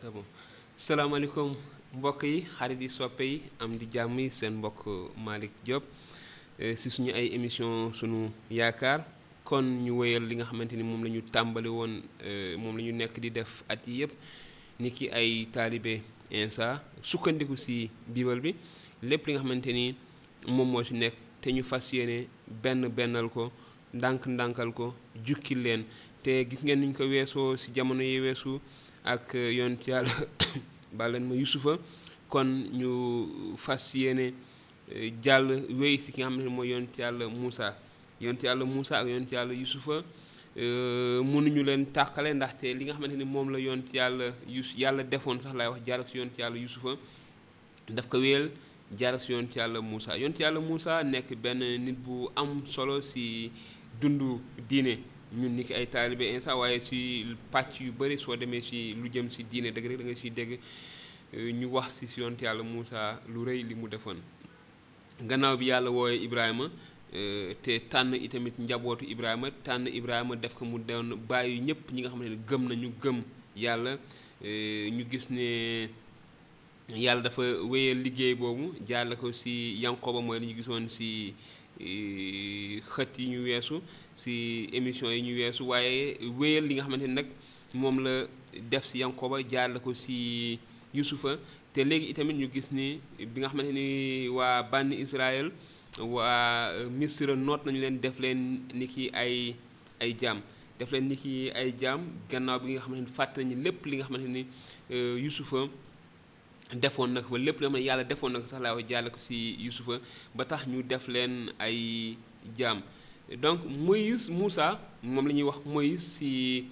c'est bon salaamaaleykum mbokk yi xarit yi soppe yi am di jàmm yi seen mbokk Malick Diop si suñu ay émission suñu yaakaar kon ñu wéyal li nga xamante ni moom la ñu tàmbali woon moom la ñu nekk di def at yi yëpp ni ki ay taalibe insa sukkandiku si biibal bi lépp li nga xamante ni moom moo ci nekk te ñu fas yéene benn bennal ko ndànk-ndànkal ko jukki leen te gis ngeen niñ ko weesoo si jamono yi weesu ak yoon ci yàlla bàlleen ma yusufa kon ñu fas yéene jàll wéy si ki nga xam ne mooy yoon ci yàlla Moussa yoon ci yàlla Moussa ak yoon ci yàlla yusufa mënuñu leen tàqale ndaxte li nga xamante ni moom la yoon ci yàlla yus yàlla defoon sax laay wax jàll ak si yoon ci yàlla yusufa daf ko wéyal jaar ak si yonent yàlla Moussa yonent yàlla Moussa nekk benn nit bu am solo si dundu diine ñun ni ki ay taalibe insa waaye si pàcc yu bëri soo demee si lu jëm si diine dëgg rek da nga siy dégg ñu wax si si yonent yàlla Moussa lu rëy li mu defoon gannaaw bi yàlla wooye Ibrahima te tànn itamit njabootu Ibrahima tànn Ibrahima def ko mu doon bàyyi ñëpp ñi nga xam ne gëm nañu gëm yàlla ñu gis ne yàlla dafa wéyal liggéey boobu jaarale ko si Yanqooba mooy li ñu gisoon si xët yi ñu weesu si émission yi ñu weesu waaye wéyal li nga xamante ni nag moom la def si Yanqooba jaarale ko si Yusufa te léegi itamit ñu gis ni bi nga xamante ni waa bànni Israël waa Misra noot nañu leen def leen ni ki ay ay jaam def leen ni ki ay jaam gannaaw bi nga xamante ni fàtte nañu lépp li nga xamante ni Yusufa defoon na ko ba lépp li nga xam ne yàlla defoon na ko sax laa wax jàll ko si Yusufa ba tax ñu def leen ay jaam donc Moïse Moussa moom la ñuy wax Moïse si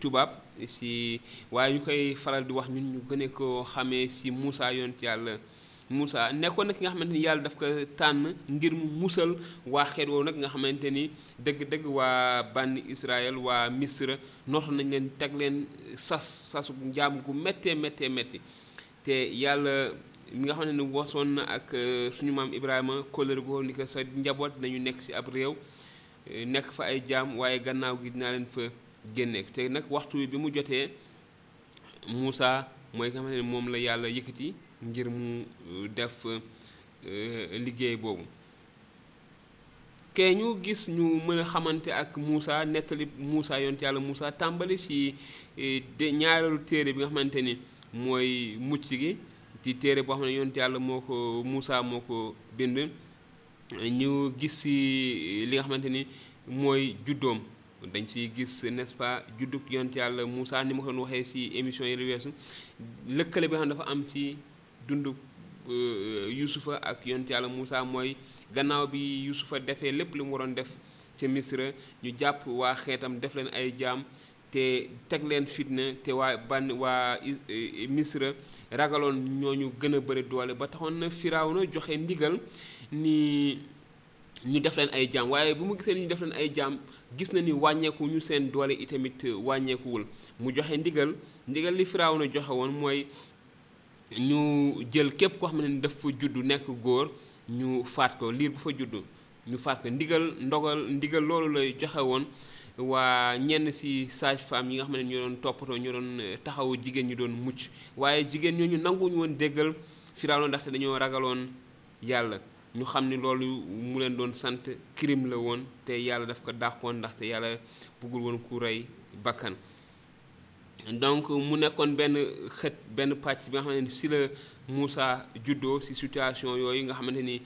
tubaab si waaye ñu koy faral di wax ñun ñu gënee ko xamee si Moussa yonent yàlla Moussa nekkoon na ki nga xamante ni yàlla daf ko tànn ngir mu musal waa xeet woowu nag nga xamante ni dëgg-dëgg waa bànni Israël waa Misra noot nañ leen teg leen sas sasu njaam gu méttee méttee métti te yàlla mi nga xam ne wasoon na ak suñu maam Ibrahima kóllëre goo ni ko sa njaboot nañu nekk si ab réew nekk fa ay jaam waaye gannaaw gi dinaa leen fa génne te nag waxtu bi mu jotee Moussa mooy nga xam ne moom la yàlla yëkkati ngir mu def liggéey boobu kee ñu gis ñu mën a xamante ak Moussa nettali Moussa yonent yàlla Moussa tàmbali ci de ñaareelu téere bi nga xamante ni mooy mucc gi di téere boo xam ne yonent yàlla moo ko Moussa moo ko bind ñu gis ci li nga xamante ni mooy juddoom dañ ciy gis n'est-ce pas juddug yonent yàlla Moussa ni ma ko doon waxee si émission yi lu weesu lëkkale bi nga xam ne dafa am si dundug Yuusufa ak yonent yàlla Moussa mooy gannaaw bi Yuusufa defee lépp li mu waroon def ca Misra ñu jàpp waa xeetam def leen ay jaam te teg leen fitna te waa ban waa Misra ragaloon ñooñu gën a bëri doole ba taxoon na Firawna joxe ndigal ni ñu def leen ay jaam waaye bu mu gisee ni ñu def leen ay jaam gis na ni wàññeeku ñu seen doole itamit wàññeekuwul mu joxe ndigal ndigal li Firawna joxe woon mooy ñu jël képp koo xam ne daf fa juddu nekk góor ñu faat ko liir bu fa juddu ñu faat ko ndigal ndogal ndigal loolu lay joxe woon waa ñenn ci sage-femme yi nga xam ne ñoo doon toppatoo ñoo doon taxawu jigéen ñi doon mucc waaye jigéen ñooñu nanguñu woon déggal Firawna ndaxte dañoo ragaloon yàlla ñu xam ni loolu mu leen doon sant crime la woon te yàlla daf ko dàqoon ndaxte yàlla bëggul woon ku rey bakkan donc mu nekkoon benn xët benn pàcc bi nga xamante ni si la Moussa juddoo si situation yooyu nga xamante ni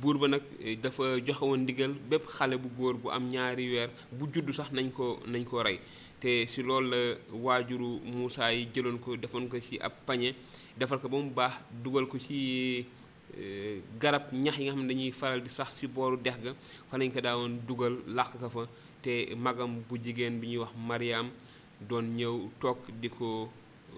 buur ba nag dafa joxe woon ndigal bépp xale bu góor bu am ñaari weer bu juddu sax nañ ko nañ ko rey te si loolu la waajuru Moussa yi jëloon ko defoon ko si ab pañe defal ko ba mu baax dugal ko ci eh, garab ñax yi nga xam ne dañuy faral di sax ci booru dex ga fa lañ ko daawoon dugal làq ko fa te magam bu jigéen bi ñuy wax Mariam doon ñëw toog di ko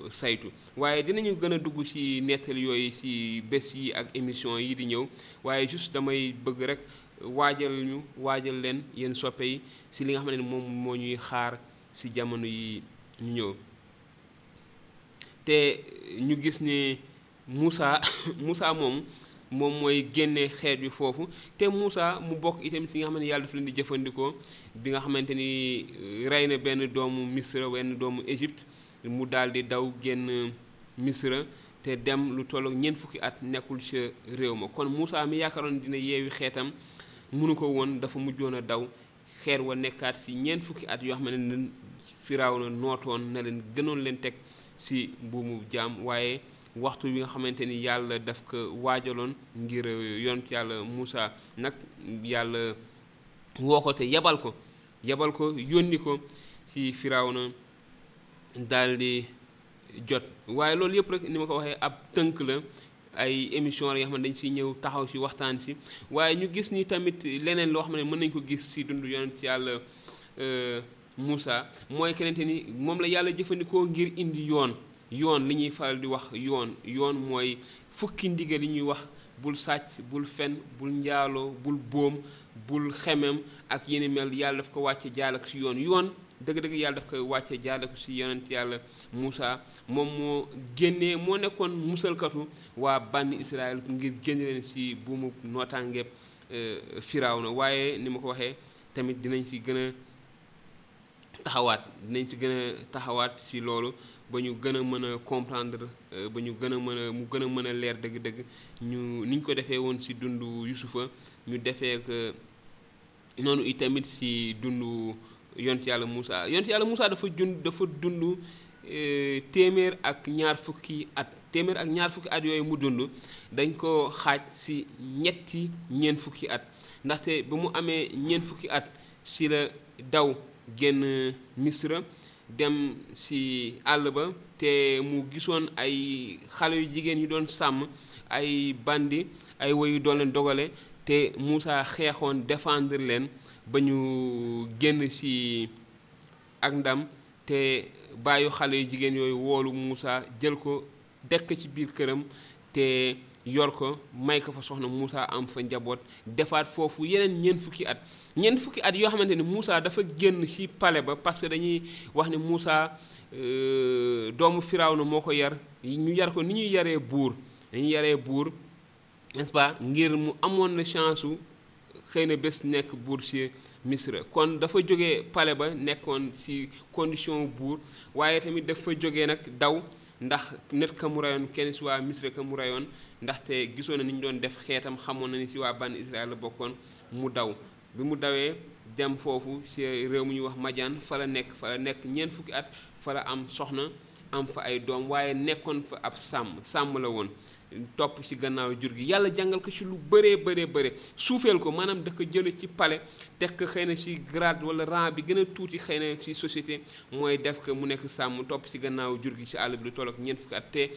eh, saytu waaye dinañu gën a dugg ci nettali yooyu ci bés yi ak émission yi di ñëw waaye juste damay bëgg rek waajal ñu waajal leen yéen soppe yi ci li nga xam ne moom moo ñuy xaar ci jamono yi ñu ñëw te ñu gis ni Moussa Moussa moom moom mooy génne xeet yu foofu te Moussa mu bokk itam si nga xam ne yàlla daf leen di jëfandikoo bi nga xamante ni rey na benn doomu Misra benn doomu Égypte mu daal di daw génn Misra te dem lu tollook ñeent fukki at nekkul ca réew ma kon Moussa mi yaakaaroon dina yeewi xeetam mënu ko woon dafa mujjoon a daw xeer wa nekkaat si ñeent fukki at yoo xam ne nen firaaw na nootoon na leen gënoon leen teg si mbuumu jaam waaye waxtu wi nga xamante ni yàlla daf ko waajaloon ngir yont yàlla Moussa nag yàlla woo ko te yebal ko yebal ko yónni ko si firaaw na daal di jot waaye loolu yëpp rek ni ma ko waxee ab tënk la ay émission la yoo xam ne dañ si ñëw taxaw si waxtaan si waaye ñu gis ni tamit leneen loo xam ne mën nañ ko gis si dund yonent yàlla Moussa mooy kenente ni moom la yàlla jëfandikoo ngir indi yoon yoon li ñuy faral di wax yoon yoon mooy fukki ndigal yi ñuy wax bul sàcc bul fen bul njaaloo bul boom bul xemem ak yeneen mel yàlla daf ko wàcce jaal ak si yoon yoon dëgg-dëgg yàlla daf koy wàcce jaale ko si yonent yàlla Moussa moom moo génnee moo nekkoon musalkatu waa bànni Israël ngir génne leen si buumu nootaangeeb Firawna waaye ni ma ko waxee tamit dinañ si gën a taxawaat dinañ si gën a taxawaat si loolu ba ñu gën a mën a comprendre ba ñu gën a mën a mu gën a mën a leer dëgg-dëgg ñu niñ ko defee woon si dundu Yusufa ñu defee ak noonu itamit si dundu yont yàlla Moussa yont yàlla Moussa dafa jun dafa dund eh, téeméer ak ñaar fukki at téeméer ak ñaar fukki at yooyu mu dund dañ ko xaaj si ñetti ñeen fukki at ndaxte ba mu amee ñeen fukki at si la daw génn Misra dem si àll ba te mu gisoon ay xale yu jigéen yu doon sàmm ay bandi ay woyu doon leen dogale te Moussa xeexoon défendre leen ba ñu génn si ak ndam te bàyyu xale yu jigéen yooyu woolu Moussa jël ko dëkk ci biir këram te yor ko may ko fa soxna Moussa am fa njaboot defaat foofu yeneen ñeent fukki at ñeent fukki at yoo xamante ni Moussa dafa génn ci pale ba parce que dañuy wax ni Moussa doomu Firawna moo ko yar ñu yar ko ni ñuy yaree buur dañuy yaree buur n'est-ce pas ngir mu amoon na chance su xëy na bés nekk boursier Misra kon dafa jógee palais ba nekkoon ci condition buur waaye tamit dafa jógee nag daw ndax net ka mu rayoon kenn si waa Misra ka mu rayoon ndaxte gisoon na ni ñu doon def xeetam xamoon na ni si waa ban Israël la bokkoon mu daw bi mu dawee dem foofu si réew mu ñuy wax Madiane fa la nekk fa la nekk ñeent fukki at fa la am soxna am fa ay doom waaye nekkoon fa ab sàmm sàmm la woon topp ci gannaaw jur gi yàlla jàngal ko ci lu bëree bëree bëre suufeel ko maanaam da ko jële ci palais teg ko xëy na ci grade wala rang bi gën a tuuti xëy na ci société mooy def ko mu nekk sàmm topp ci gannaaw jur gi ci àll bi lu tollook ñeent fukki at te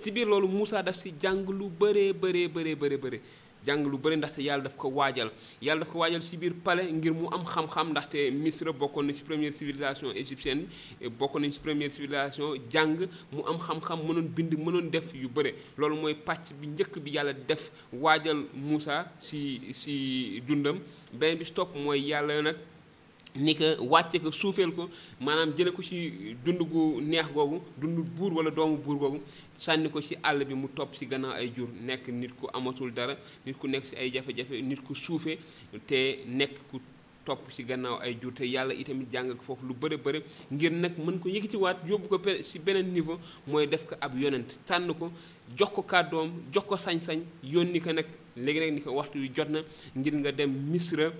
ci biir loolu Moussa daf ci jàng lu bëree bëree bëree bëri bëri jàng lu bëri ndaxte yàlla daf ko waajal yàlla daf ko waajal si biir palais ngir mu am xam-xam ndaxte Misra bokkoon na si première civilisation égyptienne bokkoon nañ si première civilisation jàng mu am xam-xam mënoon bind mënoon def yu bëre loolu mooy pàcc bi njëkk bi yàlla def waajal Moussa si si dundam beneen bi si topp mooy yàlla nag ni que wàcce ko suufeel ko maanaam jële ko ci dund gu neex googu dund buur wala doomu buur googu sànni ko ci àll bi mu topp ci gannaaw ay jur nekk nit ku amatul dara nit ku nekk ci ay jafe-jafe nit ku suufe te nekk ku topp ci gannaaw ay jur te yàlla itamit jàng ko foofu lu bëre bëre ngir nag mën ko yëkkatiwaat yóbbu ko pe- ci beneen niveau mooy def ko ab yonent tànn ko jox ko kàddoom jox ko sañ-sañ yónni ko nag léegi nag ni ko waxtu yu jot na ngir nga dem misra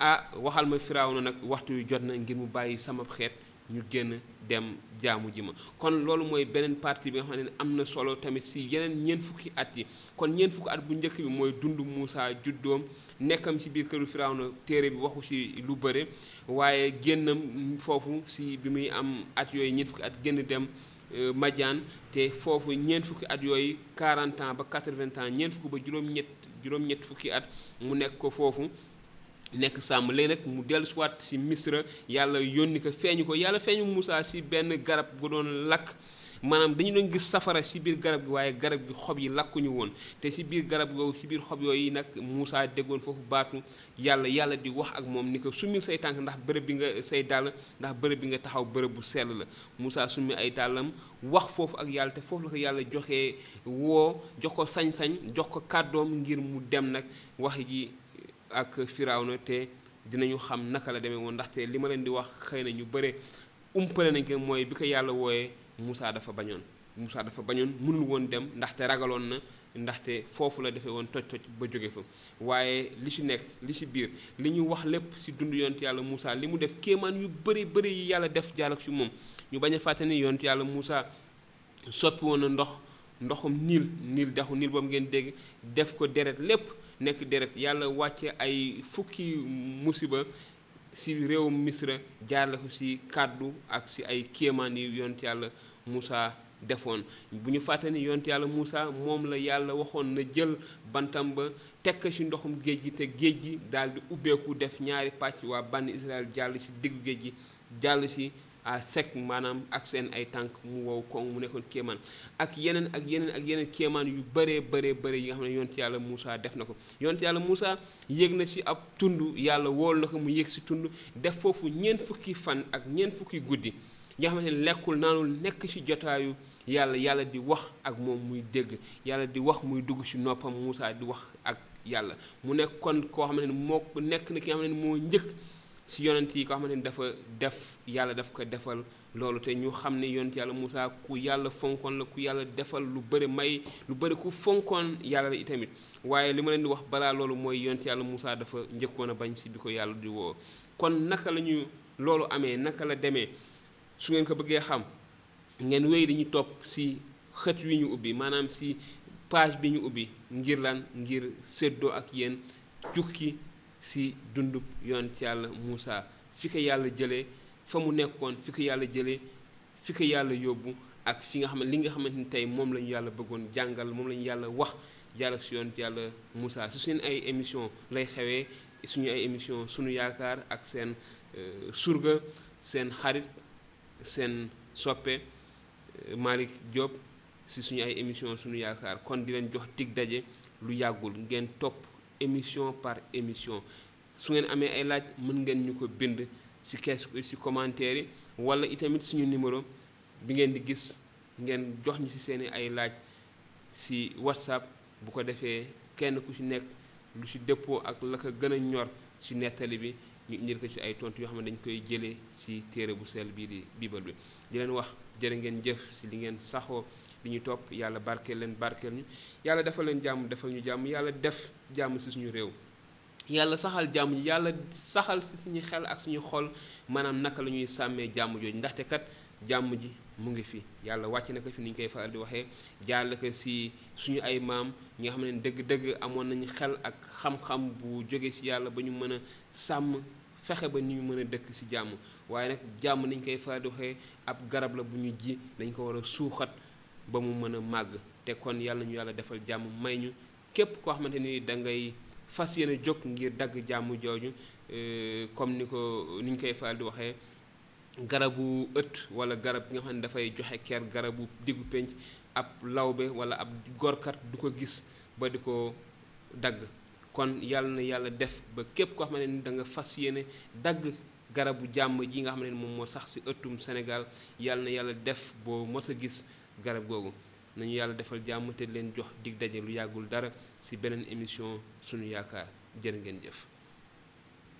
ah waxal ma Firawna nag waxtu yu jot na ngir mu bàyyi sama xeet ñu génn dem jaamu ji ma kon loolu mooy beneen partie bi nga xam ne am na solo tamit si yeneen ñeent fukki at yi kon ñeent fukki at bu njëkk bi mooy dund Moussa juddoom nekkam ci biir këru Firawna téere bi waxu ci lu bëre waaye génnam foofu si bi muy am at yooyu ñeent fukki at génn dem Madiane te foofu ñeent fukki at yooyu 40 ans ba 80 ans ñeent fukki ba juróom-ñett juróom-ñett fukki at mu nekk ko foofu nekk sàmm léegi nag mu dellu siwaat si misra yàlla yónni ko feeñu ko yàlla feeñu Moussa si benn garab gu doon lakk maanaam dañu doon gis safara si biir garab gi waaye garab gi xob yi lakkuñu woon te si biir garab googu si biir xob yooyu nag Moussa déggoon foofu baatu yàlla yàlla di wax ak moom ni ko summi say tànk ndax bërëb bi nga say dàll ndax bërëb bi nga taxaw bërëb bu sell la Moussa summi ay dàllam wax foofu ak yàlla te foofu la ko yàlla joxee woo jox ko sañ-sañ jox ko kàddoom ngir mu dem nag wax ji ak Firawna te dinañu xam naka la demee woon ndaxte li ma leen di wax xëy na ñu bëre umpale nañ ko mooy bi ko yàlla wooyee Moussa dafa bañoon Moussa dafa bañoon mënul woon dem ndaxte ragaloon na ndaxte foofu la defee woon toj-toj ba jóge fa waaye li ci nekk li ci biir li ñu wax lépp ci dund yonent yàlla Moussa li mu def kéemaan yu bëri bëri yi yàlla def jaar ak ci moom ñu bañ a fàtte ni yonent yàlla Moussa soppi woon na ndox ndoxum niil niil daxu niil boobu ngeen dégg def ko deret lépp nekk deret yàlla wàcce ay fukki musiba si réewum misra jaarle ko si kàddu ak si ay kéemaan yi yont yàlla Moussa defoon bu ñu fàtte ni yont yàlla Moussa moom la yàlla waxoon na jël bantam ba tekk si ndoxum géej gi te géej gi daal di ubbeeku def ñaari pàcc waa bànn Israël jàll si diggu géej gi jàll si à sec maanaam ak seen ay tànk mu wow koŋ mu nekkoon kéemaan ak yeneen ak yeneen ak yeneen kéemaan yu bëree bëree bëri yi nga xam ne yonent yàlla Moussa def na ko yonent yàlla Moussa yéeg na ci ab tund yàlla wool na ko mu yéeg ci tund def foofu ñeent fukki fan ak ñeent fukki guddi nga xamante ne lekkul naanul nekk ci jotaayu yàlla yàlla di wax ak moom muy dégg yàlla di wax muy dugg ci noppam Moussa di wax ak yàlla mu nekk kon koo xam ne moo nekk na ki nga xam ne moo njëkk si yonent yi ko xamante ni dafa def yàlla daf ko defal loolu te ñu xam ne yonent yàlla Moussa ku yàlla fonkoon la ku yàlla defal lu bëri may lu bëri ku fonkoon yàlla la itamit waaye li ma leen di wax balaa loolu mooy yonent yàlla Moussa dafa njëkkoon a bañ si bi ko yàlla di woo kon naka la ñu loolu amee naka la demee su ngeen ko bëggee xam ngeen wéy dañuy topp si xët wi ñu ubbi maanaam si page bi ñu ubbi ngir lan ngir séddoo ak yéen jukki si dundub yonent yàlla Muusa fi ko yàlla jëlee fa mu nekkoon fi ko yàlla jëlee fi ko yàlla yóbbu ak fi nga xam ne li nga xamante ni tey moom la ñu yàlla bëggoon jàngal moom la ñu yàlla wax jaar ak si yonent yàlla Muusa su seen ay émission lay xewee suñu ay émission suñu yaakaar ak seen surga seen xarit seen soppe Malick Diop si suñu ay émission suñu yaakaar kon di leen jox tig daje lu yàggul ngeen topp émission par émission su ngeen amee ay laaj mën ngeen ñu ko bind si kees si commentaire yi wala itamit suñu numéro bi ngeen di gis ngeen jox ñu si seeni ay laaj si whatsapp bu ko defee kenn ku si nekk lu si dëppoo ak la ko gën a ñor si nettali bi ñu indil ko ci ay tontu yoo xam ne dañ koy jëlee si téere bu sell bii di biibal bi di leen wax jërë ngeen jëf si li ngeen saxoo di ñu topp yàlla barkeel leen barkeel ñu yàlla defal leen jàmm defal ñu jàmm yàlla def jàmm si suñu réew yàlla saxal jàmm ñu yàlla saxal si suñu xel ak suñu xol maanaam naka la ñuy sàmmee jàmm jooju ndaxte kat jàmm ji mu ngi fi yàlla wàcc na ko fi ni ñu koy faral di waxee jaarale ko si suñu ay maam ñi nga xam ne dëgg-dëgg amoon nañu xel ak xam-xam bu jóge si yàlla ba ñu mën a sàmm fexe ba ñu mën a dëkk si jàmm waaye nag jàmm niñ koy faral di waxee ab garab la bu ñu ji dañ ko war a suuxat ba mu mën a màgg te kon yàlla ñu yàlla defal jàmm may ñu képp koo xamante ni da ngay fas yéene jóg ngir dagg jàmm jooju euh, comme ni ko niñ koy faral di waxee garabu ëtt wala garab gi nga xam ne dafay joxe ker garabu diggu penc ab lawbe wala ab gorkat du ko gis ba di ko dagg kon yàlla na yàlla def ba képp koo xam ne da nga fas yéene dagg garabu jàmm ji nga xam ne moom moo sax si ëttum Sénégal yàlla na yàlla def boo mos a gis garab googu nañu yàlla defal jàmm te leen jox dig daje lu yàggul dara si beneen émission sunu yaakaar jërë ngeen jëf.